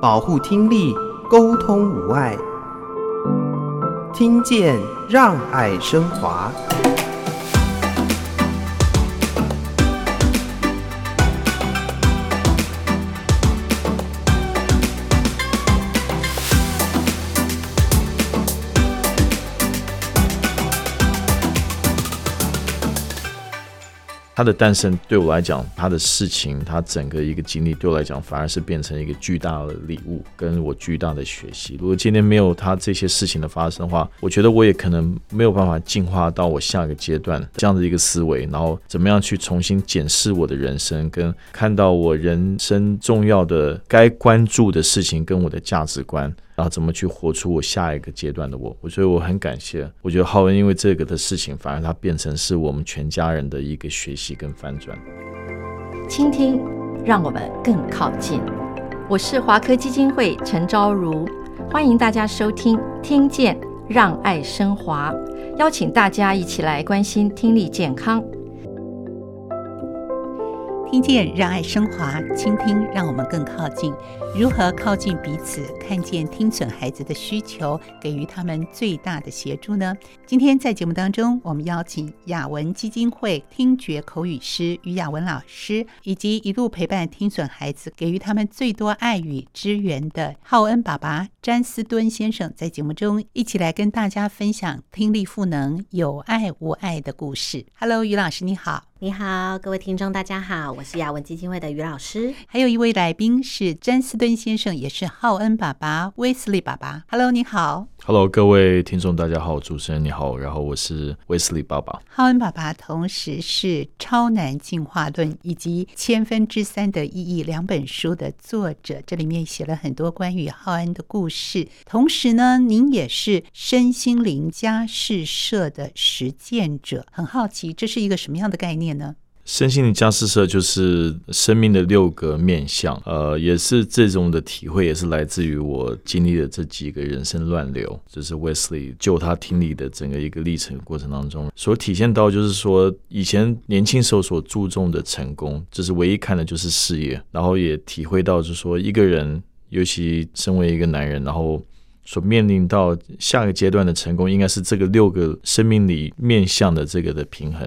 保护听力，沟通无碍，听见让爱升华。他的诞生对我来讲，他的事情，他整个一个经历对我来讲，反而是变成一个巨大的礼物，跟我巨大的学习。如果今天没有他这些事情的发生的话，我觉得我也可能没有办法进化到我下一个阶段这样的一个思维，然后怎么样去重新检视我的人生，跟看到我人生重要的该关注的事情，跟我的价值观。然后怎么去活出我下一个阶段的我？我觉得我很感谢。我觉得浩文因为这个的事情，反而他变成是我们全家人的一个学习跟翻转。倾听，让我们更靠近。我是华科基金会陈昭如，欢迎大家收听《听见让爱升华》，邀请大家一起来关心听力健康。听见让爱升华，倾听让我们更靠近。如何靠近彼此？看见听损孩子的需求，给予他们最大的协助呢？今天在节目当中，我们邀请雅文基金会听觉口语师于雅文老师，以及一路陪伴听损孩子，给予他们最多爱与支援的浩恩爸爸詹斯敦先生，在节目中一起来跟大家分享听力赋能有爱无爱的故事。Hello，于老师你好。你好，各位听众，大家好，我是雅文基金会的于老师。还有一位来宾是詹斯敦先生，也是浩恩爸爸、威斯利爸爸。Hello，你好。Hello，各位听众，大家好，主持人你好，然后我是威斯利爸爸。浩恩爸爸同时是《超难进化论》以及《千分之三的意义》两本书的作者，这里面写了很多关于浩恩的故事。同时呢，您也是身心灵家事社的实践者。很好奇，这是一个什么样的概念呢？身心灵家事社就是生命的六个面向，呃，也是这种的体会，也是来自于我经历的这几个人生乱流，就是 Wesley 救他听力的整个一个历程过程当中，所体现到就是说，以前年轻时候所注重的成功，就是唯一看的就是事业，然后也体会到就是说，一个人，尤其身为一个男人，然后所面临到下个阶段的成功，应该是这个六个生命里面向的这个的平衡。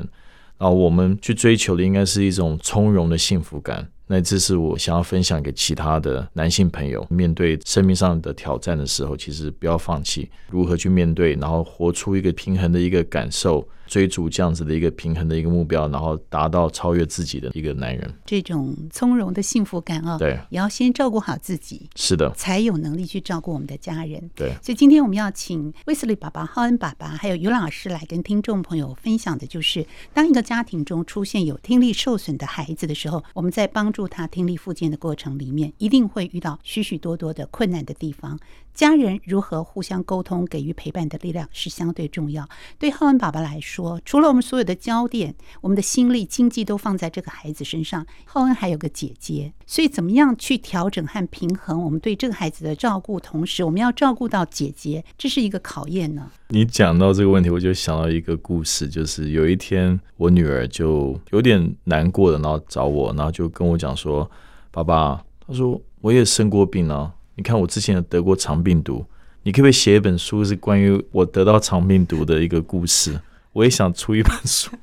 啊，我们去追求的应该是一种从容的幸福感。那这是我想要分享给其他的男性朋友，面对生命上的挑战的时候，其实不要放弃，如何去面对，然后活出一个平衡的一个感受。追逐这样子的一个平衡的一个目标，然后达到超越自己的一个男人，这种从容的幸福感啊、哦，对，也要先照顾好自己，是的，才有能力去照顾我们的家人。对，所以今天我们要请威斯利爸爸、浩恩爸爸，还有于老师来跟听众朋友分享的，就是当一个家庭中出现有听力受损的孩子的时候，我们在帮助他听力复健的过程里面，一定会遇到许许多多的困难的地方。家人如何互相沟通，给予陪伴的力量是相对重要。对浩恩爸爸来说，除了我们所有的焦点，我们的心力、经济都放在这个孩子身上。浩恩还有个姐姐，所以怎么样去调整和平衡我们对这个孩子的照顾，同时我们要照顾到姐姐，这是一个考验呢。你讲到这个问题，我就想到一个故事，就是有一天我女儿就有点难过的，然后找我，然后就跟我讲说：“爸爸，她说我也生过病啊。”你看，我之前得过肠病毒，你可不可以写一本书，是关于我得到肠病毒的一个故事？我也想出一本书。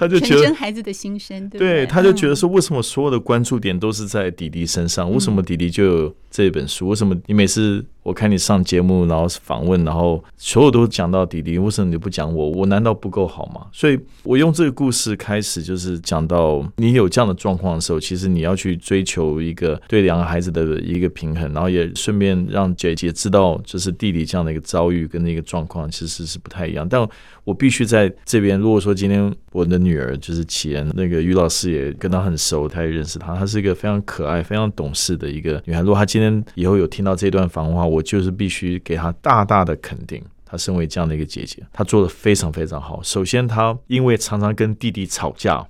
他就觉得孩子的心声，对，对，他就觉得说，为什么所有的关注点都是在弟弟身上？为什么弟弟就有这本书？为什么你每次我看你上节目，然后访问，然后所有都讲到弟弟，为什么你不讲我？我难道不够好吗？所以我用这个故事开始，就是讲到你有这样的状况的时候，其实你要去追求一个对两个孩子的一个平衡，然后也顺便让姐姐知道，就是弟弟这样的一个遭遇跟那个状况其实是不太一样。但我必须在这边，如果说今天我的女儿就是启恩，那个于老师也跟她很熟，她也认识她，她是一个非常可爱、非常懂事的一个女孩。如果她今天以后有听到这段访话，我就是必须给他大大的肯定。他身为这样的一个姐姐，她做的非常非常好。首先，她因为常常跟弟弟吵架，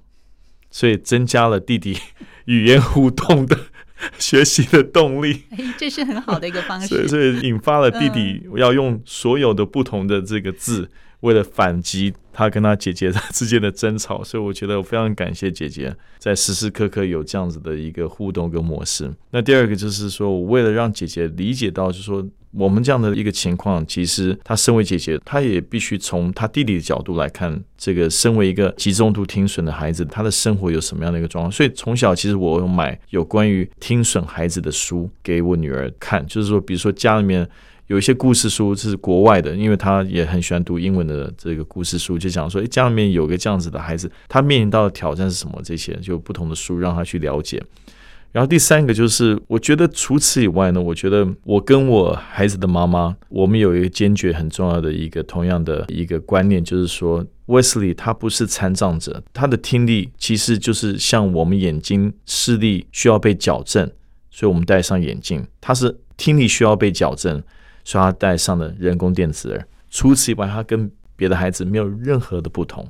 所以增加了弟弟 语言互动的 学习的动力。哎，这是很好的一个方式。所以引发了弟弟要用所有的不同的这个字。为了反击他跟他姐姐之间的争吵，所以我觉得我非常感谢姐姐在时时刻刻有这样子的一个互动跟模式。那第二个就是说我为了让姐姐理解到，就是说我们这样的一个情况，其实她身为姐姐，她也必须从她弟弟的角度来看，这个身为一个极重度听损的孩子，他的生活有什么样的一个状况。所以从小其实我有买有关于听损孩子的书给我女儿看，就是说比如说家里面。有一些故事书是国外的，因为他也很喜欢读英文的这个故事书，就讲说，诶，家里面有个这样子的孩子，他面临到的挑战是什么？这些就不同的书让他去了解。然后第三个就是，我觉得除此以外呢，我觉得我跟我孩子的妈妈，我们有一个坚决很重要的一个同样的一个观念，就是说，Wesley 他不是残障者，他的听力其实就是像我们眼睛视力需要被矫正，所以我们戴上眼镜，他是听力需要被矫正。刷带上的人工电子耳，除此以外，他跟别的孩子没有任何的不同。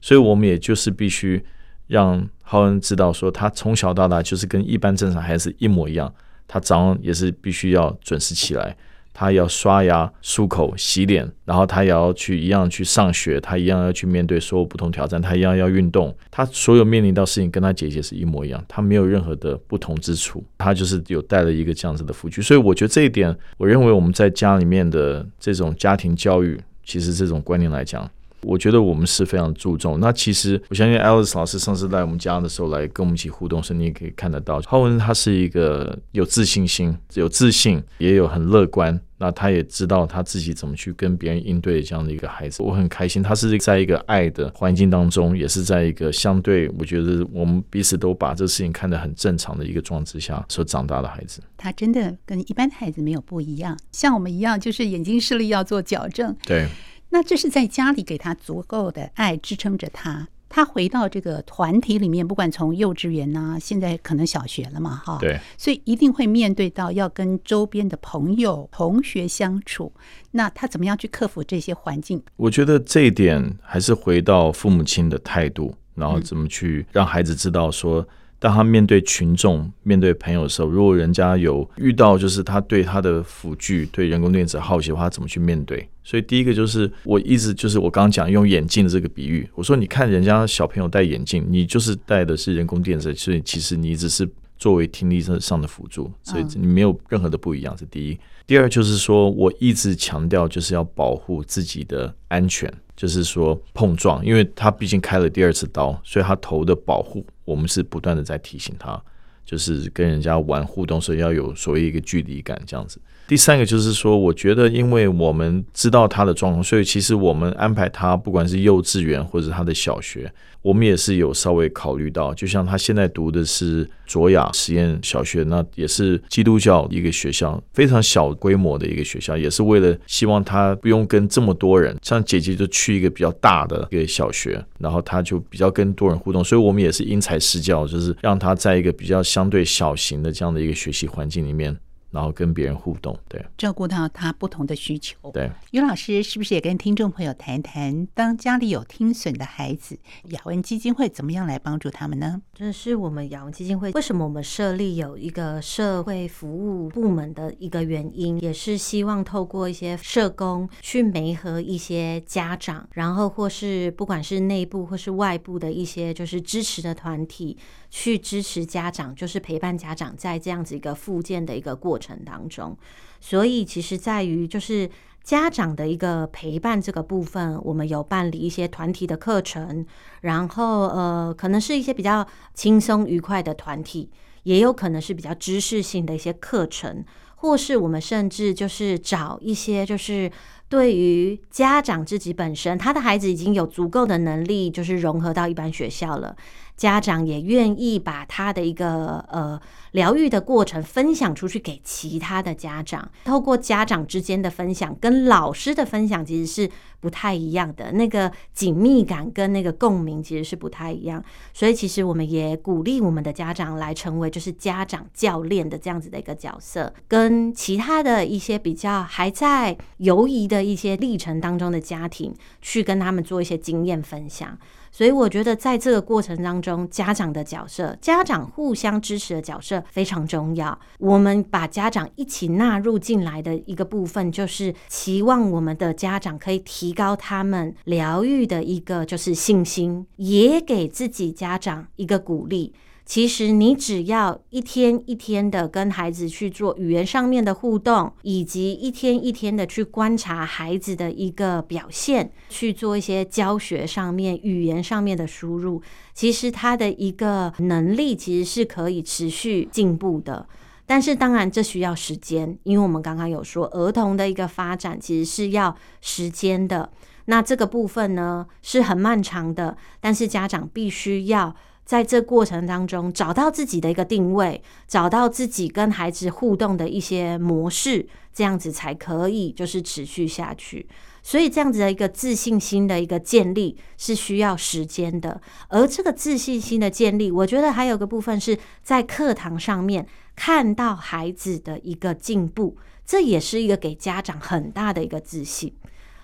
所以我们也就是必须让浩恩知道，说他从小到大就是跟一般正常孩子一模一样，他早上也是必须要准时起来。他要刷牙、漱口、洗脸，然后他也要去一样去上学，他一样要去面对所有不同挑战，他一样要运动，他所有面临到事情跟他姐姐是一模一样，他没有任何的不同之处，他就是有带了一个这样子的辅具，所以我觉得这一点，我认为我们在家里面的这种家庭教育，其实这种观念来讲。我觉得我们是非常注重。那其实我相信 Alice 老师上次来我们家的时候来跟我们一起互动时，你也可以看得到，浩文他是一个有自信心、有自信，也有很乐观。那他也知道他自己怎么去跟别人应对这样的一个孩子。我很开心，他是在一个爱的环境当中，也是在一个相对我觉得我们彼此都把这个事情看得很正常的一个状态之下所长大的孩子。他真的跟一般的孩子没有不一样，像我们一样，就是眼睛视力要做矫正。对。那这是在家里给他足够的爱支撑着他，他回到这个团体里面，不管从幼稚园呐，现在可能小学了嘛，哈，对，所以一定会面对到要跟周边的朋友、同学相处，那他怎么样去克服这些环境？我觉得这一点还是回到父母亲的态度，然后怎么去让孩子知道说。当他面对群众、面对朋友的时候，如果人家有遇到，就是他对他的辅具、对人工电子好奇的话，他怎么去面对？所以第一个就是我一直就是我刚刚讲用眼镜的这个比喻，我说你看人家小朋友戴眼镜，你就是戴的是人工电子，所以其实你只是作为听力上的辅助，所以你没有任何的不一样。是第一。第二就是说我一直强调就是要保护自己的安全，就是说碰撞，因为他毕竟开了第二次刀，所以他头的保护。我们是不断的在提醒他，就是跟人家玩互动时要有所谓一个距离感这样子。第三个就是说，我觉得因为我们知道他的状况，所以其实我们安排他不管是幼稚园或者他的小学，我们也是有稍微考虑到。就像他现在读的是卓雅实验小学，那也是基督教一个学校，非常小规模的一个学校，也是为了希望他不用跟这么多人。像姐姐就去一个比较大的一个小学，然后他就比较跟多人互动，所以我们也是因材施教，就是让他在一个比较小相对小型的这样的一个学习环境里面。然后跟别人互动，对，照顾到他不同的需求。对，于老师是不是也跟听众朋友谈谈，当家里有听损的孩子，雅文基金会怎么样来帮助他们呢？这是我们雅文基金会为什么我们设立有一个社会服务部门的一个原因，也是希望透过一些社工去媒合一些家长，然后或是不管是内部或是外部的一些就是支持的团体。去支持家长，就是陪伴家长在这样子一个复健的一个过程当中。所以，其实在于就是家长的一个陪伴这个部分，我们有办理一些团体的课程，然后呃，可能是一些比较轻松愉快的团体，也有可能是比较知识性的一些课程，或是我们甚至就是找一些就是对于家长自己本身，他的孩子已经有足够的能力，就是融合到一般学校了。家长也愿意把他的一个呃疗愈的过程分享出去给其他的家长，透过家长之间的分享跟老师的分享其实是不太一样的，那个紧密感跟那个共鸣其实是不太一样。所以其实我们也鼓励我们的家长来成为就是家长教练的这样子的一个角色，跟其他的一些比较还在犹疑的一些历程当中的家庭去跟他们做一些经验分享。所以我觉得在这个过程当中，家长的角色，家长互相支持的角色非常重要。我们把家长一起纳入进来的一个部分，就是期望我们的家长可以提高他们疗愈的一个就是信心，也给自己家长一个鼓励。其实你只要一天一天的跟孩子去做语言上面的互动，以及一天一天的去观察孩子的一个表现，去做一些教学上面语言上面的输入，其实他的一个能力其实是可以持续进步的。但是当然这需要时间，因为我们刚刚有说儿童的一个发展其实是要时间的。那这个部分呢是很漫长的，但是家长必须要。在这过程当中，找到自己的一个定位，找到自己跟孩子互动的一些模式，这样子才可以就是持续下去。所以，这样子的一个自信心的一个建立是需要时间的。而这个自信心的建立，我觉得还有个部分是在课堂上面看到孩子的一个进步，这也是一个给家长很大的一个自信。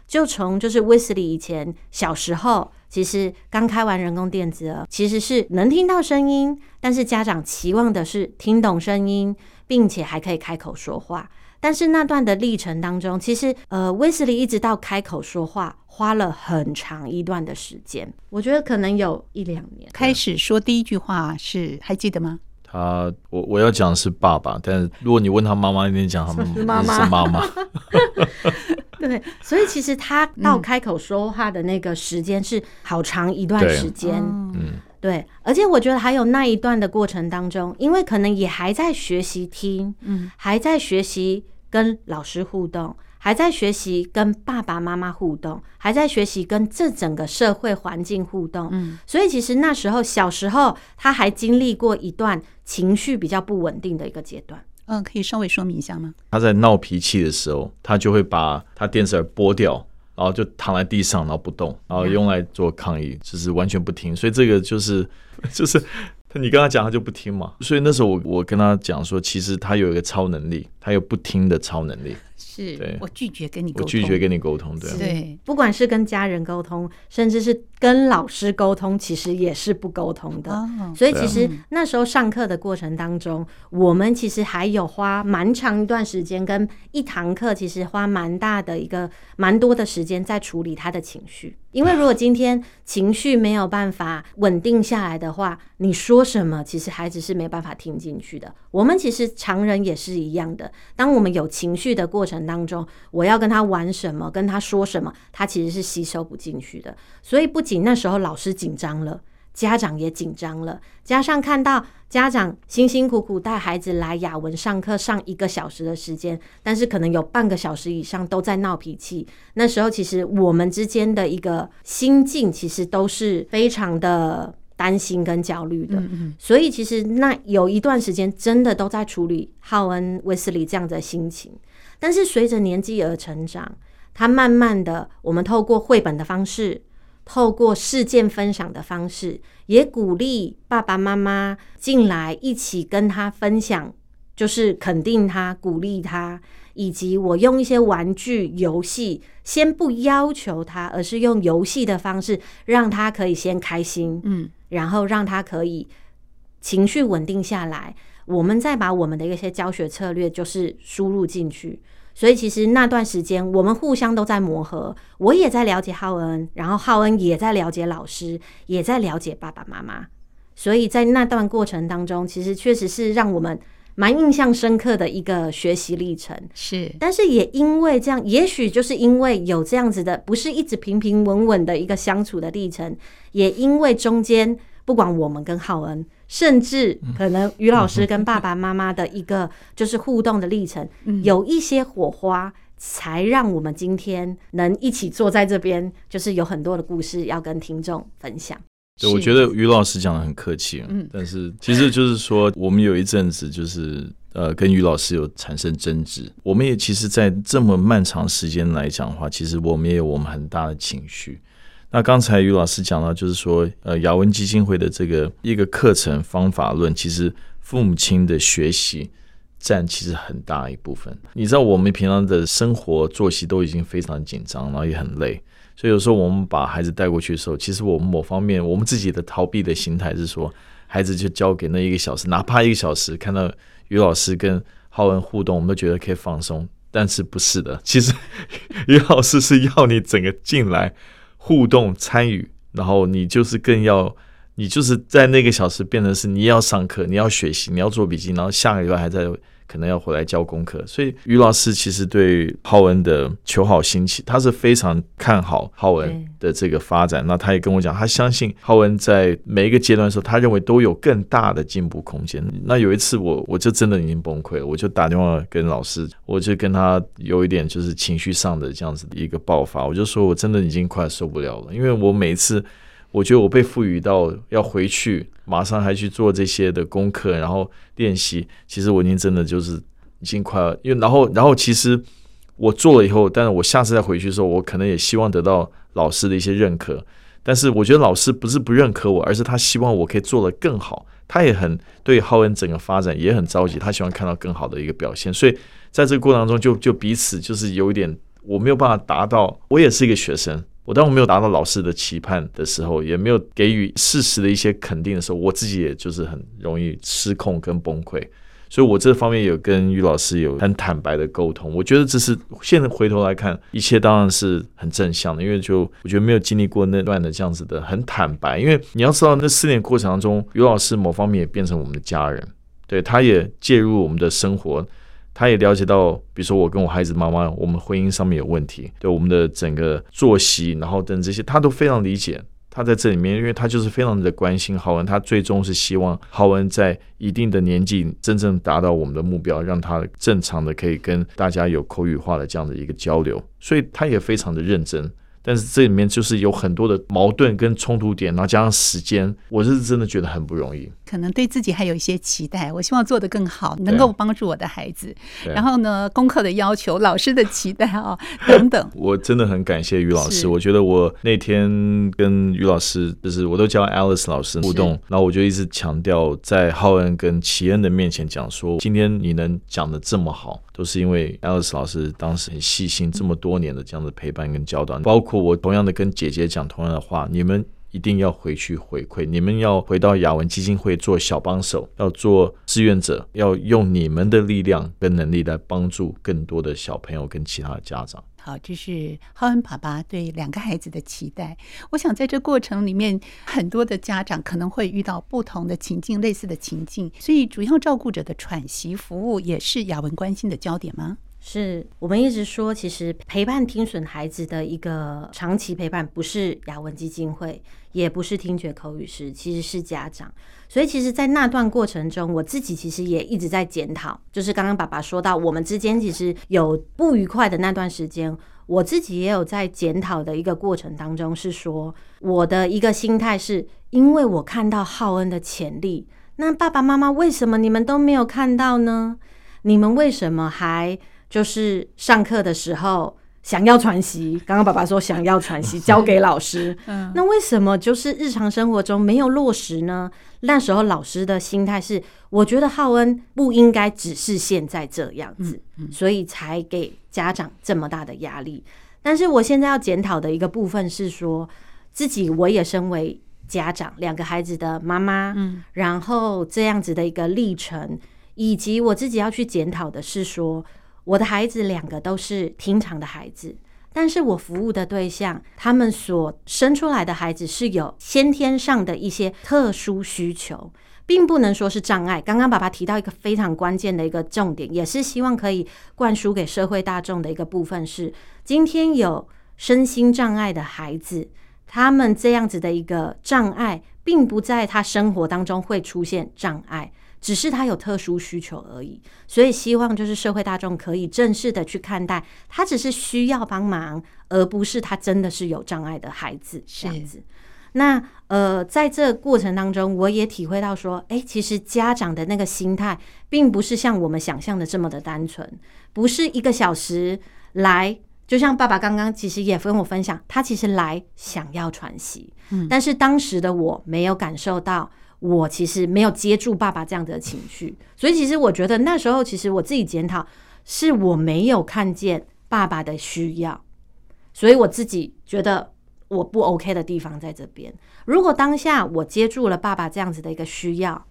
就从就是威斯利以前小时候，其实刚开完人工电子耳，其实是能听到声音，但是家长期望的是听懂声音，并且还可以开口说话。但是那段的历程当中，其实呃，威斯利一直到开口说话，花了很长一段的时间。我觉得可能有一两年。开始说第一句话是还记得吗？他我我要讲的是爸爸，但是如果你问他妈妈，一定讲他们是妈妈。对，所以其实他到开口说话的那个时间是好长一段时间，嗯，对，而且我觉得还有那一段的过程当中，因为可能也还在学习听，嗯，还在学习跟老师互动，还在学习跟爸爸妈妈互动，还在学习跟这整个社会环境互动，嗯，所以其实那时候小时候他还经历过一段情绪比较不稳定的一个阶段。嗯，可以稍微说明一下吗？他在闹脾气的时候，他就会把他电视耳拨掉，然后就躺在地上，然后不动，然后用来做抗议，就是完全不听。所以这个就是 就是你跟他讲，他就不听嘛。所以那时候我我跟他讲说，其实他有一个超能力，他有不听的超能力。是对。我拒绝跟你沟通，我拒绝跟你沟通，对对，不管是跟家人沟通，甚至是跟老师沟通，其实也是不沟通的。哦、所以其实那时候上课的过程当中，我们其实还有花蛮长一段时间，跟一堂课其实花蛮大的一个蛮多的时间在处理他的情绪。因为如果今天情绪没有办法稳定下来的话，你说什么，其实孩子是没办法听进去的。我们其实常人也是一样的，当我们有情绪的过程当中，我要跟他玩什么，跟他说什么，他其实是吸收不进去的。所以不仅那时候老师紧张了。家长也紧张了，加上看到家长辛辛苦苦带孩子来雅文上课上一个小时的时间，但是可能有半个小时以上都在闹脾气。那时候其实我们之间的一个心境其实都是非常的担心跟焦虑的。所以其实那有一段时间真的都在处理浩恩、威斯利这样的心情。但是随着年纪而成长，他慢慢的，我们透过绘本的方式。透过事件分享的方式，也鼓励爸爸妈妈进来一起跟他分享，就是肯定他、鼓励他，以及我用一些玩具游戏，先不要求他，而是用游戏的方式让他可以先开心，嗯，然后让他可以情绪稳定下来，我们再把我们的一些教学策略就是输入进去。所以其实那段时间，我们互相都在磨合，我也在了解浩恩，然后浩恩也在了解老师，也在了解爸爸妈妈。所以在那段过程当中，其实确实是让我们蛮印象深刻的一个学习历程。是，但是也因为这样，也许就是因为有这样子的，不是一直平平稳稳的一个相处的历程，也因为中间不管我们跟浩恩。甚至可能于老师跟爸爸妈妈的一个 就是互动的历程，有一些火花，才让我们今天能一起坐在这边，就是有很多的故事要跟听众分享。对，我觉得于老师讲的很客气，嗯，但是其实就是说，我们有一阵子就是呃跟于老师有产生争执，我们也其实，在这么漫长时间来讲的话，其实我们也有我们很大的情绪。那刚才于老师讲到，就是说，呃，雅文基金会的这个一个课程方法论，其实父母亲的学习占其实很大一部分。你知道，我们平常的生活作息都已经非常紧张，然后也很累，所以有时候我们把孩子带过去的时候，其实我们某方面我们自己的逃避的心态是说，孩子就交给那一个小时，哪怕一个小时，看到于老师跟浩文互动，我们都觉得可以放松。但是不是的，其实于老师是要你整个进来互动参与，然后你就是更要，你就是在那个小时变成是你要上课，你要学习，你要做笔记，然后下个礼拜还在。可能要回来教功课，所以于老师其实对浩恩的求好心切，他是非常看好浩恩的这个发展。那他也跟我讲，他相信浩恩在每一个阶段的时候，他认为都有更大的进步空间。那有一次我我就真的已经崩溃了，我就打电话跟老师，我就跟他有一点就是情绪上的这样子的一个爆发，我就说我真的已经快受不了了，因为我每次。我觉得我被赋予到要回去，马上还去做这些的功课，然后练习。其实我已经真的就是已经快要，因为然后然后其实我做了以后，但是我下次再回去的时候，我可能也希望得到老师的一些认可。但是我觉得老师不是不认可我，而是他希望我可以做得更好。他也很对浩恩整个发展也很着急，他希望看到更好的一个表现。所以在这个过程当中就，就就彼此就是有一点我没有办法达到。我也是一个学生。我当我没有达到老师的期盼的时候，也没有给予事实的一些肯定的时候，我自己也就是很容易失控跟崩溃。所以我这方面有跟于老师有很坦白的沟通。我觉得这是现在回头来看，一切当然是很正向的，因为就我觉得没有经历过那段的这样子的很坦白。因为你要知道，那四年过程当中，于老师某方面也变成我们的家人，对，他也介入我们的生活。他也了解到，比如说我跟我孩子妈妈，我们婚姻上面有问题，对我们的整个作息，然后等这些，他都非常理解。他在这里面，因为他就是非常的关心浩文，他最终是希望浩文在一定的年纪真正达到我们的目标，让他正常的可以跟大家有口语化的这样的一个交流，所以他也非常的认真。但是这里面就是有很多的矛盾跟冲突点，然后加上时间，我是真的觉得很不容易。可能对自己还有一些期待，我希望做得更好，能够帮助我的孩子。然后呢，功课的要求、老师的期待啊 等等。我真的很感谢于老师，我觉得我那天跟于老师，就是我都叫 Alice 老师互动，然后我就一直强调，在浩恩跟齐恩的面前讲说，今天你能讲的这么好，都是因为 Alice 老师当时很细心，这么多年的这样的陪伴跟教导，包括。我同样的跟姐姐讲同样的话，你们一定要回去回馈，你们要回到雅文基金会做小帮手，要做志愿者，要用你们的力量跟能力来帮助更多的小朋友跟其他的家长。好，这是浩恩爸爸对两个孩子的期待。我想在这过程里面，很多的家长可能会遇到不同的情境，类似的情境，所以主要照顾者的喘息服务也是雅文关心的焦点吗？是我们一直说，其实陪伴听损孩子的一个长期陪伴，不是雅文基金会，也不是听觉口语师，其实是家长。所以，其实，在那段过程中，我自己其实也一直在检讨。就是刚刚爸爸说到，我们之间其实有不愉快的那段时间，我自己也有在检讨的一个过程当中，是说我的一个心态是，因为我看到浩恩的潜力，那爸爸妈妈为什么你们都没有看到呢？你们为什么还？就是上课的时候想要喘息，刚刚爸爸说想要喘息交给老师，嗯，那为什么就是日常生活中没有落实呢？那时候老师的心态是，我觉得浩恩不应该只是现在这样子，所以才给家长这么大的压力。但是我现在要检讨的一个部分是说，自己我也身为家长，两个孩子的妈妈，嗯，然后这样子的一个历程，以及我自己要去检讨的是说。我的孩子两个都是听障的孩子，但是我服务的对象，他们所生出来的孩子是有先天上的一些特殊需求，并不能说是障碍。刚刚爸爸提到一个非常关键的一个重点，也是希望可以灌输给社会大众的一个部分是：今天有身心障碍的孩子，他们这样子的一个障碍，并不在他生活当中会出现障碍。只是他有特殊需求而已，所以希望就是社会大众可以正式的去看待，他只是需要帮忙，而不是他真的是有障碍的孩子这样子。那呃，在这过程当中，我也体会到说，哎，其实家长的那个心态，并不是像我们想象的这么的单纯，不是一个小时来，就像爸爸刚刚其实也跟我分享，他其实来想要喘息，嗯，但是当时的我没有感受到。我其实没有接住爸爸这样子的情绪，所以其实我觉得那时候，其实我自己检讨，是我没有看见爸爸的需要，所以我自己觉得我不 OK 的地方在这边。如果当下我接住了爸爸这样子的一个需要，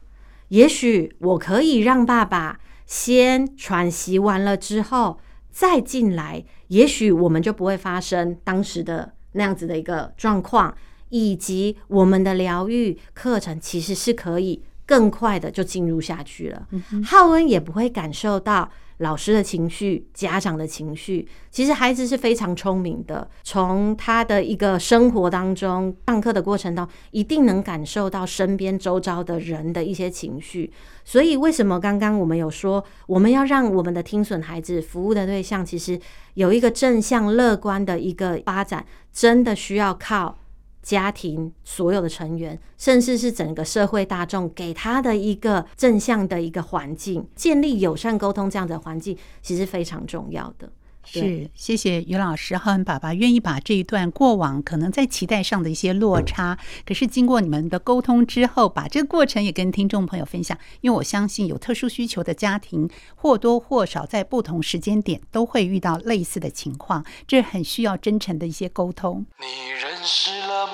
也许我可以让爸爸先喘息完了之后再进来，也许我们就不会发生当时的那样子的一个状况，以及我们的疗愈课程其实是可以更快的就进入下去了。浩恩也不会感受到。老师的情绪，家长的情绪，其实孩子是非常聪明的。从他的一个生活当中，上课的过程当中，一定能感受到身边周遭的人的一些情绪。所以，为什么刚刚我们有说，我们要让我们的听损孩子服务的对象，其实有一个正向乐观的一个发展，真的需要靠。家庭所有的成员，甚至是整个社会大众，给他的一个正向的一个环境，建立友善沟通这样的环境，其实非常重要的。是，谢谢于老师，浩恩爸爸愿意把这一段过往可能在期待上的一些落差，可是经过你们的沟通之后，把这个过程也跟听众朋友分享。因为我相信有特殊需求的家庭或多或少在不同时间点都会遇到类似的情况，这很需要真诚的一些沟通。你认识了吗？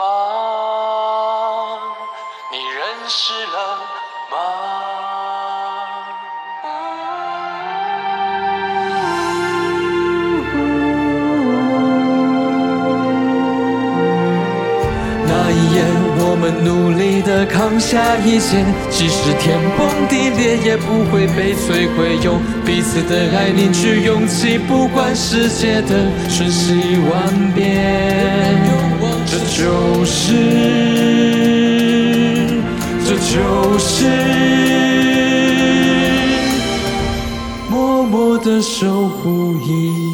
你认识了努力的扛下一切，即使天崩地裂也不会被摧毁。用彼此的爱凝聚勇气，不管世界的瞬息万变。这就是，这就是默默的守护一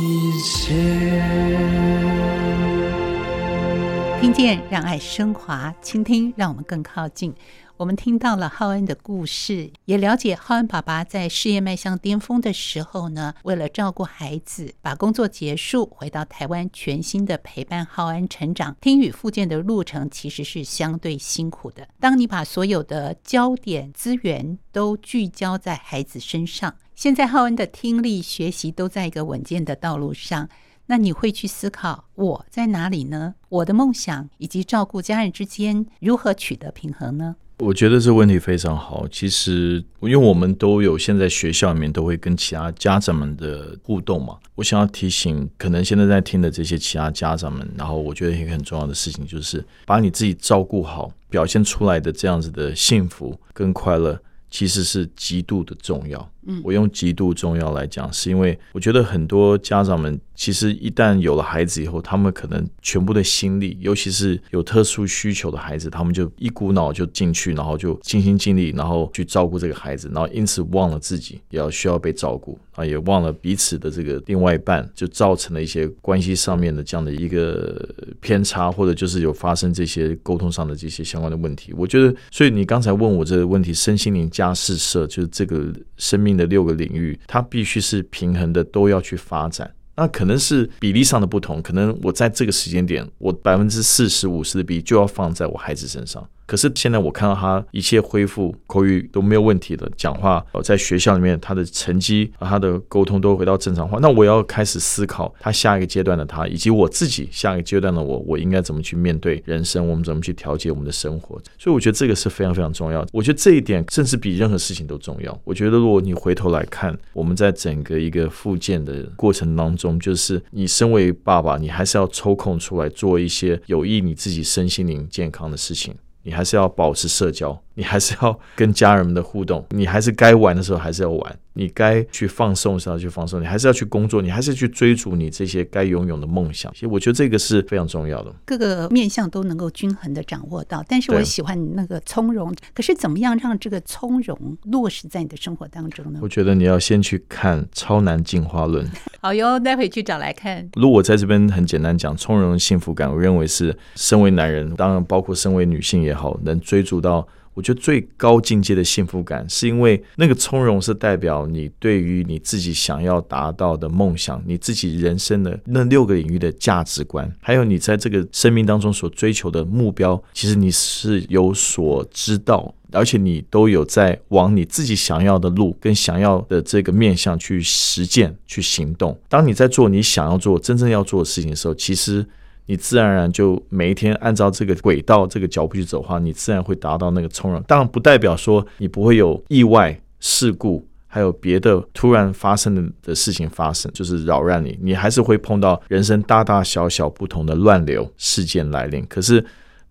让爱升华，倾听，让我们更靠近。我们听到了浩恩的故事，也了解浩恩爸爸在事业迈向巅峰的时候呢，为了照顾孩子，把工作结束，回到台湾，全心的陪伴浩恩成长。听语复健的路程其实是相对辛苦的。当你把所有的焦点资源都聚焦在孩子身上，现在浩恩的听力学习都在一个稳健的道路上。那你会去思考我在哪里呢？我的梦想以及照顾家人之间如何取得平衡呢？我觉得这问题非常好。其实，因为我们都有现在学校里面都会跟其他家长们的互动嘛。我想要提醒，可能现在在听的这些其他家长们，然后我觉得一个很重要的事情就是，把你自己照顾好，表现出来的这样子的幸福跟快乐，其实是极度的重要。我用极度重要来讲，是因为我觉得很多家长们其实一旦有了孩子以后，他们可能全部的心力，尤其是有特殊需求的孩子，他们就一股脑就进去，然后就尽心尽力，然后去照顾这个孩子，然后因此忘了自己也要需要被照顾啊，也忘了彼此的这个另外一半，就造成了一些关系上面的这样的一个偏差，或者就是有发生这些沟通上的这些相关的问题。我觉得，所以你刚才问我这个问题，身心灵家事社就是这个生命的六个领域，它必须是平衡的，都要去发展。那可能是比例上的不同，可能我在这个时间点，我百分之四十五十的比就要放在我孩子身上。可是现在我看到他一切恢复口语都没有问题了，讲话呃在学校里面他的成绩和他的沟通都回到正常化。那我要开始思考他下一个阶段的他，以及我自己下一个阶段的我，我应该怎么去面对人生？我们怎么去调节我们的生活？所以我觉得这个是非常非常重要。我觉得这一点甚至比任何事情都重要。我觉得如果你回头来看，我们在整个一个复健的过程当中，就是你身为爸爸，你还是要抽空出来做一些有益你自己身心灵健康的事情。你还是要保持社交，你还是要跟家人们的互动，你还是该玩的时候还是要玩。你该去放松的时候去放松，你还是要去工作，你还是去追逐你这些该拥有的梦想。其实我觉得这个是非常重要的，各个面向都能够均衡的掌握到。但是我喜欢你那个从容，可是怎么样让这个从容落实在你的生活当中呢？我觉得你要先去看《超难进化论》。好哟，待会去找来看。如果我在这边很简单讲，从容幸福感，我认为是身为男人，当然包括身为女性也好，能追逐到。我觉得最高境界的幸福感，是因为那个从容是代表你对于你自己想要达到的梦想，你自己人生的那六个领域的价值观，还有你在这个生命当中所追求的目标，其实你是有所知道，而且你都有在往你自己想要的路跟想要的这个面向去实践、去行动。当你在做你想要做、真正要做的事情的时候，其实。你自然而然就每一天按照这个轨道、这个脚步去走的话，你自然会达到那个从容。当然，不代表说你不会有意外事故，还有别的突然发生的的事情发生，就是扰乱你。你还是会碰到人生大大小小不同的乱流事件来临。可是，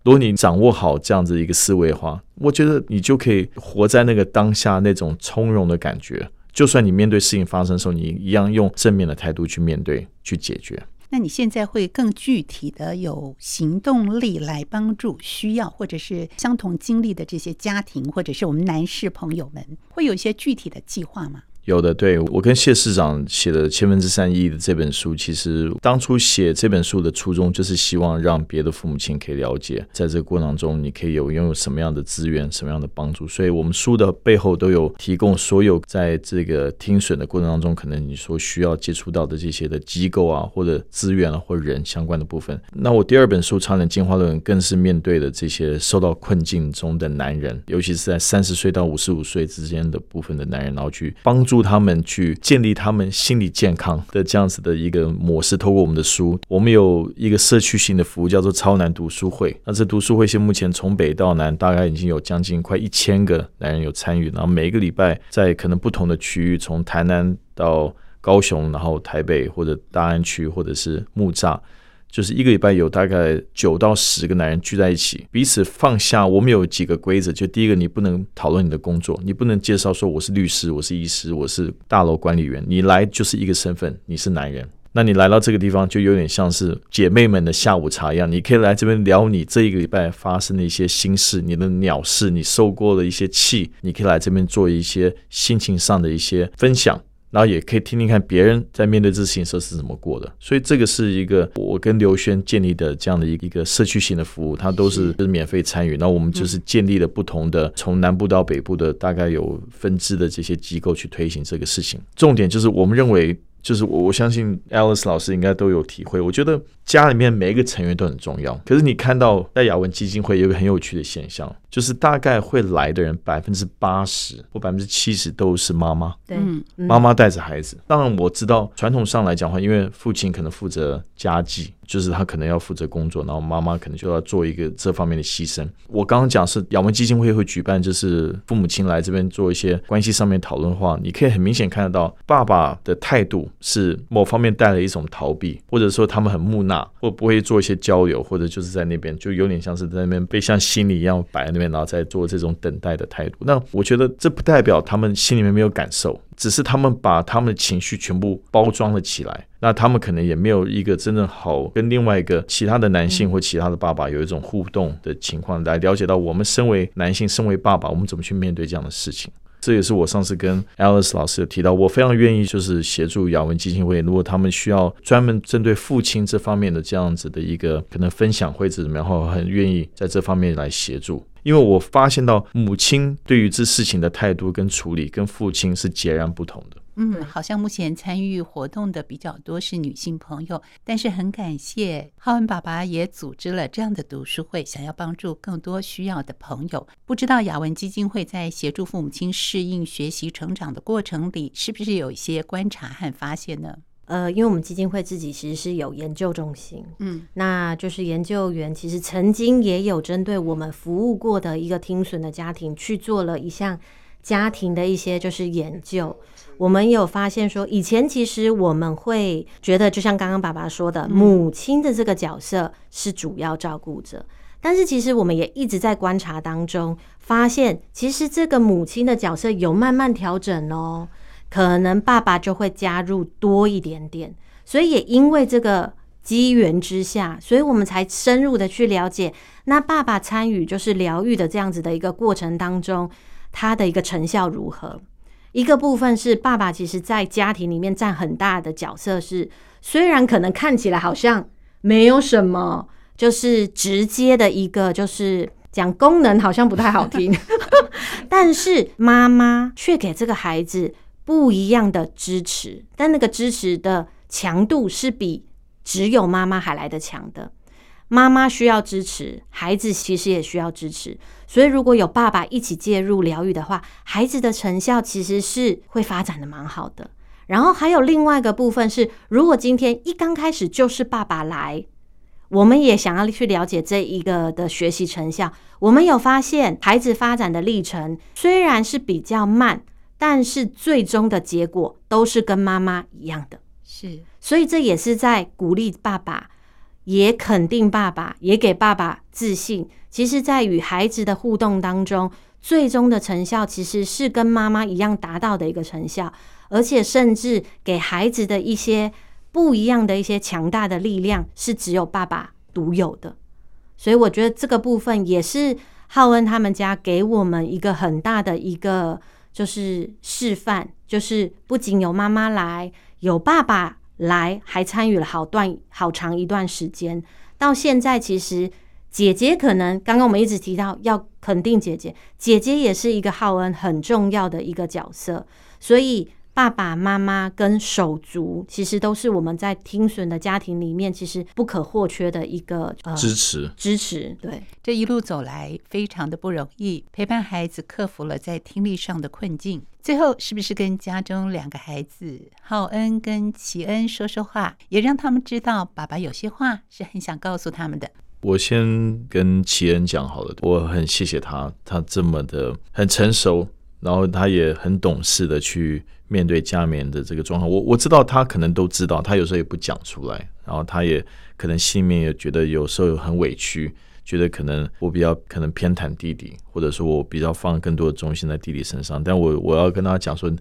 如果你掌握好这样子一个思维的话，我觉得你就可以活在那个当下那种从容的感觉。就算你面对事情发生的时候，你一样用正面的态度去面对、去解决。那你现在会更具体的有行动力来帮助需要或者是相同经历的这些家庭，或者是我们男士朋友们，会有一些具体的计划吗？有的，对，我跟谢市长写的《千分之三亿》的这本书，其实当初写这本书的初衷就是希望让别的父母亲可以了解，在这个过程当中，你可以有拥有什么样的资源、什么样的帮助。所以，我们书的背后都有提供所有在这个听损的过程当中，可能你说需要接触到的这些的机构啊，或者资源啊，或人相关的部分。那我第二本书《超能进化论》更是面对的这些受到困境中的男人，尤其是在三十岁到五十五岁之间的部分的男人，然后去帮助。助他们去建立他们心理健康的这样子的一个模式，透过我们的书，我们有一个社区型的服务，叫做超男读书会。那这读书会现目前从北到南，大概已经有将近快一千个男人有参与。然后每一个礼拜在可能不同的区域，从台南到高雄，然后台北或者大安区，或者是木栅。就是一个礼拜有大概九到十个男人聚在一起，彼此放下。我们有几个规则，就第一个，你不能讨论你的工作，你不能介绍说我是律师，我是医师，我是大楼管理员。你来就是一个身份，你是男人。那你来到这个地方，就有点像是姐妹们的下午茶一样，你可以来这边聊你这一个礼拜发生的一些心事，你的鸟事，你受过的一些气，你可以来这边做一些心情上的一些分享。然后也可以听听看别人在面对这事情时候是怎么过的，所以这个是一个我跟刘轩建立的这样的一个一个社区型的服务，它都是是免费参与。那我们就是建立了不同的从南部到北部的大概有分支的这些机构去推行这个事情。重点就是我们认为，就是我我相信 Alice 老师应该都有体会。我觉得家里面每一个成员都很重要。可是你看到在雅文基金会有一个很有趣的现象。就是大概会来的人百分之八十或百分之七十都是妈妈，对，妈妈带着孩子。当然我知道传统上来讲的话，因为父亲可能负责家计，就是他可能要负责工作，然后妈妈可能就要做一个这方面的牺牲。我刚刚讲是雅文基金会会举办，就是父母亲来这边做一些关系上面讨论的话，你可以很明显看得到爸爸的态度是某方面带了一种逃避，或者说他们很木讷，或不会做一些交流，或者就是在那边就有点像是在那边被像心理一样摆在那边。然后再做这种等待的态度，那我觉得这不代表他们心里面没有感受，只是他们把他们的情绪全部包装了起来。那他们可能也没有一个真正好跟另外一个其他的男性或其他的爸爸有一种互动的情况，来了解到我们身为男性、身为爸爸，我们怎么去面对这样的事情。这也是我上次跟 Alice 老师有提到，我非常愿意就是协助雅文基金会，如果他们需要专门针对父亲这方面的这样子的一个可能分享会怎么，然后很愿意在这方面来协助。因为我发现到母亲对于这事情的态度跟处理跟父亲是截然不同的。嗯，好像目前参与活动的比较多是女性朋友，但是很感谢浩文爸爸也组织了这样的读书会，想要帮助更多需要的朋友。不知道雅文基金会在协助父母亲适应、学习、成长的过程里，是不是有一些观察和发现呢？呃，因为我们基金会自己其实是有研究中心，嗯，那就是研究员其实曾经也有针对我们服务过的一个听损的家庭去做了一项家庭的一些就是研究。我们有发现说，以前其实我们会觉得，就像刚刚爸爸说的，母亲的这个角色是主要照顾者，但是其实我们也一直在观察当中发现，其实这个母亲的角色有慢慢调整哦。可能爸爸就会加入多一点点，所以也因为这个机缘之下，所以我们才深入的去了解，那爸爸参与就是疗愈的这样子的一个过程当中，他的一个成效如何？一个部分是爸爸其实在家庭里面占很大的角色是，是虽然可能看起来好像没有什么，就是直接的一个就是。讲功能好像不太好听，但是妈妈却给这个孩子不一样的支持，但那个支持的强度是比只有妈妈还来得强的。妈妈需要支持，孩子其实也需要支持。所以如果有爸爸一起介入疗愈的话，孩子的成效其实是会发展的蛮好的。然后还有另外一个部分是，如果今天一刚开始就是爸爸来。我们也想要去了解这一个的学习成效。我们有发现，孩子发展的历程虽然是比较慢，但是最终的结果都是跟妈妈一样的。是，所以这也是在鼓励爸爸，也肯定爸爸，也给爸爸自信。其实，在与孩子的互动当中，最终的成效其实是跟妈妈一样达到的一个成效，而且甚至给孩子的一些。不一样的一些强大的力量是只有爸爸独有的，所以我觉得这个部分也是浩恩他们家给我们一个很大的一个就是示范，就是不仅有妈妈来，有爸爸来，还参与了好段好长一段时间。到现在，其实姐姐可能刚刚我们一直提到要肯定姐姐，姐姐也是一个浩恩很重要的一个角色，所以。爸爸妈妈跟手足，其实都是我们在听损的家庭里面，其实不可或缺的一个、呃、支持。支持，对，这一路走来非常的不容易，陪伴孩子克服了在听力上的困境。最后，是不是跟家中两个孩子浩恩跟奇恩说说话，也让他们知道爸爸有些话是很想告诉他们的？我先跟奇恩讲好了，我很谢谢他，他这么的很成熟。然后他也很懂事的去面对家里面的这个状况，我我知道他可能都知道，他有时候也不讲出来，然后他也可能心里面也觉得有时候很委屈，觉得可能我比较可能偏袒弟弟，或者说我比较放更多的重心在弟弟身上，但我我要跟他讲说，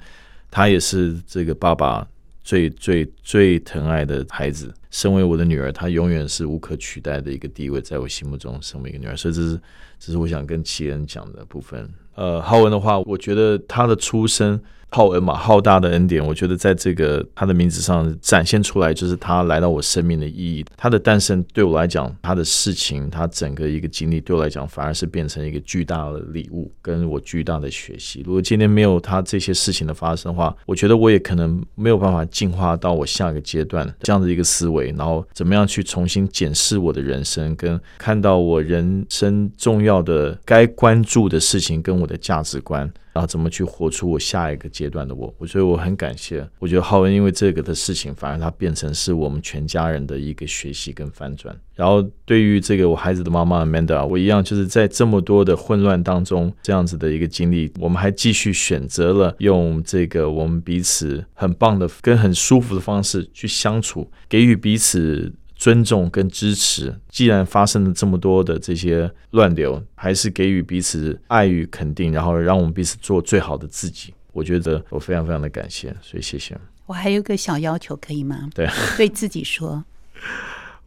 他也是这个爸爸最最最疼爱的孩子，身为我的女儿，她永远是无可取代的一个地位，在我心目中，身为一个女儿，所以这是这是我想跟齐恩讲的部分。呃，浩文的话，我觉得他的出生。浩文嘛，浩大的恩典，我觉得在这个他的名字上展现出来，就是他来到我生命的意义。他的诞生对我来讲，他的事情，他整个一个经历对我来讲，反而是变成一个巨大的礼物，跟我巨大的学习。如果今天没有他这些事情的发生的话，我觉得我也可能没有办法进化到我下一个阶段这样的一个思维，然后怎么样去重新检视我的人生，跟看到我人生重要的该关注的事情，跟我的价值观。然后怎么去活出我下一个阶段的我？我觉得我很感谢。我觉得浩文因为这个的事情，反而他变成是我们全家人的一个学习跟翻转。然后对于这个我孩子的妈妈 Amanda，我一样就是在这么多的混乱当中，这样子的一个经历，我们还继续选择了用这个我们彼此很棒的、跟很舒服的方式去相处，给予彼此。尊重跟支持，既然发生了这么多的这些乱流，还是给予彼此爱与肯定，然后让我们彼此做最好的自己。我觉得我非常非常的感谢，所以谢谢。我还有个小要求，可以吗？对，对自己说。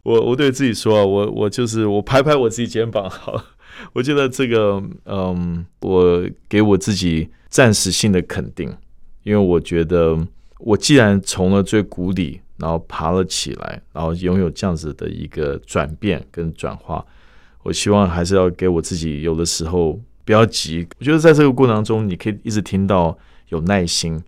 我我对自己说，我我就是我拍拍我自己肩膀，好，我觉得这个，嗯，我给我自己暂时性的肯定，因为我觉得我既然从了最谷底。然后爬了起来，然后拥有这样子的一个转变跟转化，我希望还是要给我自己，有的时候不要急。我觉得在这个过程当中，你可以一直听到有耐心，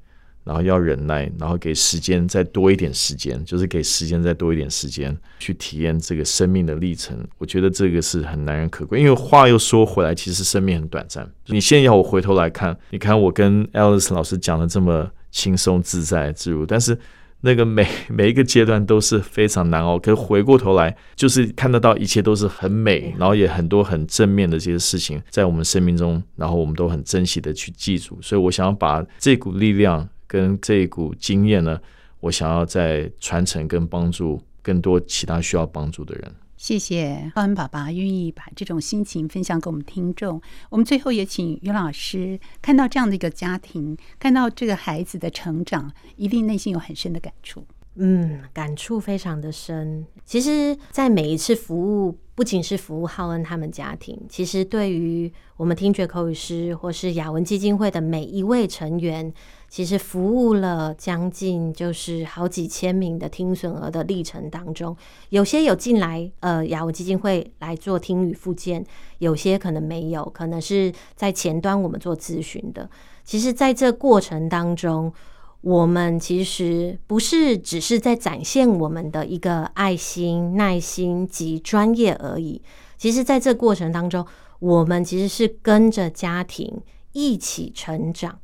然后要忍耐，然后给时间再多一点时间，就是给时间再多一点时间去体验这个生命的历程。我觉得这个是很难能可贵。因为话又说回来，其实生命很短暂。你现在要我回头来看，你看我跟 Alice 老师讲的这么轻松自在自如，但是。那个每每一个阶段都是非常难熬，可是回过头来就是看得到一切都是很美，然后也很多很正面的这些事情在我们生命中，然后我们都很珍惜的去记住。所以我想要把这股力量跟这一股经验呢，我想要再传承跟帮助更多其他需要帮助的人。谢谢浩恩爸爸愿意把这种心情分享给我们听众。我们最后也请于老师看到这样的一个家庭，看到这个孩子的成长，一定内心有很深的感触。嗯，感触非常的深。其实，在每一次服务，不仅是服务浩恩他们家庭，其实对于我们听觉口语师或是雅文基金会的每一位成员，其实服务了将近就是好几千名的听损儿的历程当中，有些有进来呃雅文基金会来做听语复健，有些可能没有，可能是在前端我们做咨询的。其实，在这过程当中，我们其实不是只是在展现我们的一个爱心、耐心及专业而已。其实，在这过程当中，我们其实是跟着家庭一起成长。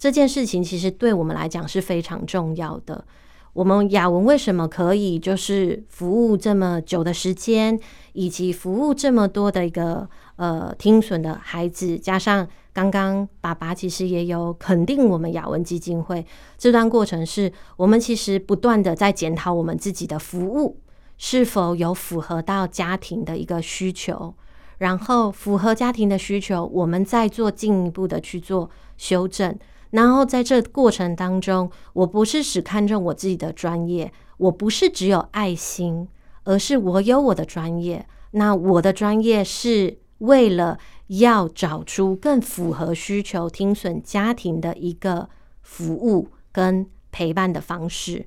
这件事情其实对我们来讲是非常重要的。我们雅文为什么可以就是服务这么久的时间，以及服务这么多的一个呃听损的孩子，加上。刚刚爸爸其实也有肯定我们雅文基金会这段过程，是我们其实不断的在检讨我们自己的服务是否有符合到家庭的一个需求，然后符合家庭的需求，我们再做进一步的去做修正。然后在这过程当中，我不是只看重我自己的专业，我不是只有爱心，而是我有我的专业。那我的专业是为了。要找出更符合需求听损家庭的一个服务跟陪伴的方式，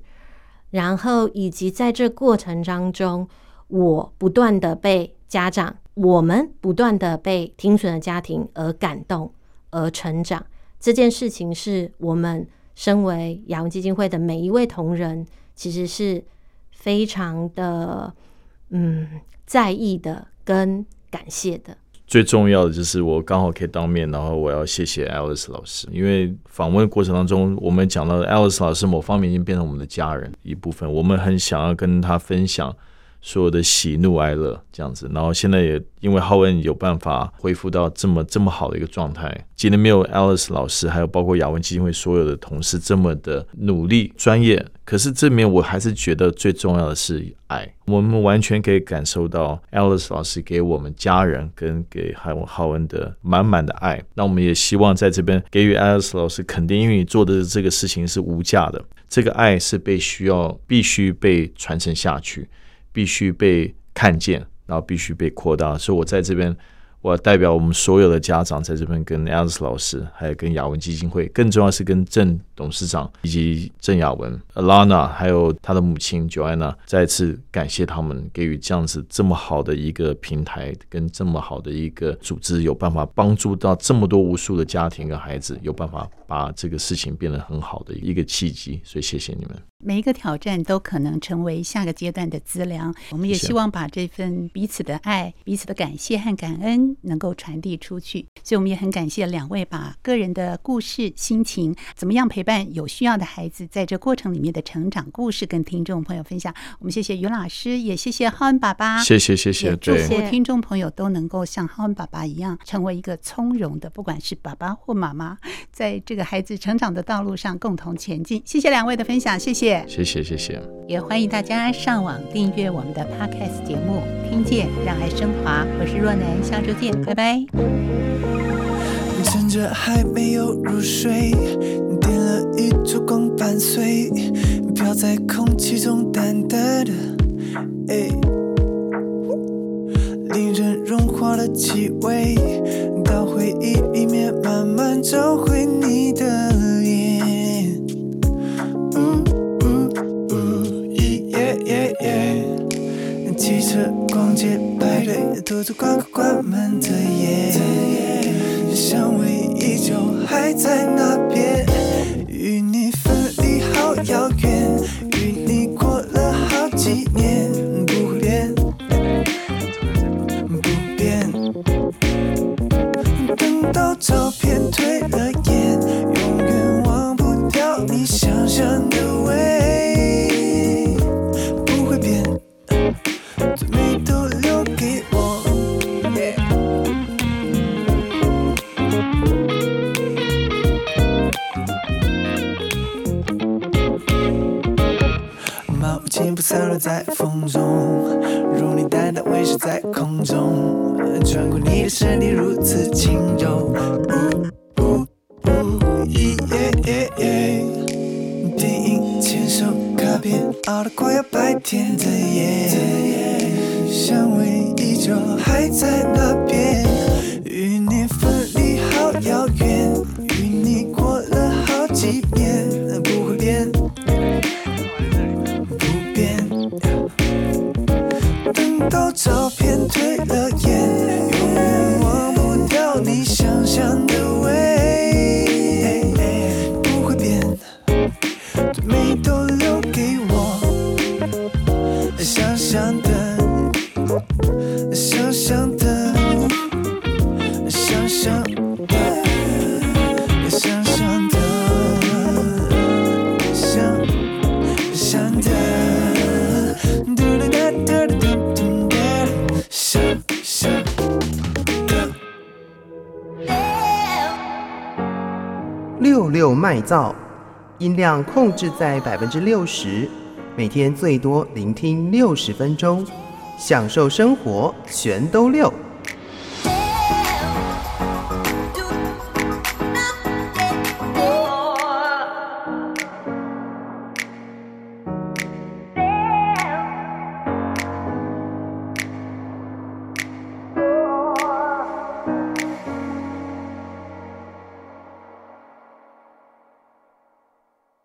然后以及在这过程当中，我不断的被家长，我们不断的被听损的家庭而感动而成长。这件事情是我们身为雅文基金会的每一位同仁，其实是非常的嗯在意的跟感谢的。最重要的就是我刚好可以当面，然后我要谢谢 Alice 老师，因为访问过程当中，我们讲到 Alice 老师某方面已经变成我们的家人一部分，我们很想要跟他分享。所有的喜怒哀乐这样子，然后现在也因为浩恩有办法恢复到这么这么好的一个状态，今天没有 Alice 老师，还有包括雅文基金会所有的同事这么的努力专业，可是这里面我还是觉得最重要的是爱，我们完全可以感受到 Alice 老师给我们家人跟给海文浩恩的满满的爱，那我们也希望在这边给予 Alice 老师肯定，因为你做的这个事情是无价的，这个爱是被需要必须被传承下去。必须被看见，然后必须被扩大。所以我在这边，我要代表我们所有的家长在这边跟 Alice 老师，还有跟雅文基金会，更重要是跟郑董事长以及郑雅文、Alana，还有他的母亲 Joanna，再次感谢他们给予这样子这么好的一个平台，跟这么好的一个组织，有办法帮助到这么多无数的家庭跟孩子，有办法把这个事情变得很好的一个契机。所以谢谢你们。每一个挑战都可能成为下个阶段的资粮。我们也希望把这份彼此的爱、彼此的感谢和感恩能够传递出去。所以我们也很感谢两位把个人的故事、心情，怎么样陪伴有需要的孩子，在这过程里面的成长故事，跟听众朋友分享。我们谢谢于老师，也谢谢浩恩爸爸。谢谢谢谢，祝福听众朋友都能够像浩恩爸爸一样，成为一个从容的，不管是爸爸或妈妈，在这个孩子成长的道路上共同前进。谢谢两位的分享，谢谢。谢谢谢谢，也欢迎大家上网订阅我们的 Podcast 节目，听见让爱升华。我是若男，下周见，拜拜。趁着还没有入睡，点了一束光伴随，飘在空气中淡淡的，哎，令人融化的气味，到回忆里面慢慢找回你的。those who conquer. 美照音量控制在百分之六十每天最多聆听六十分钟享受生活全都六。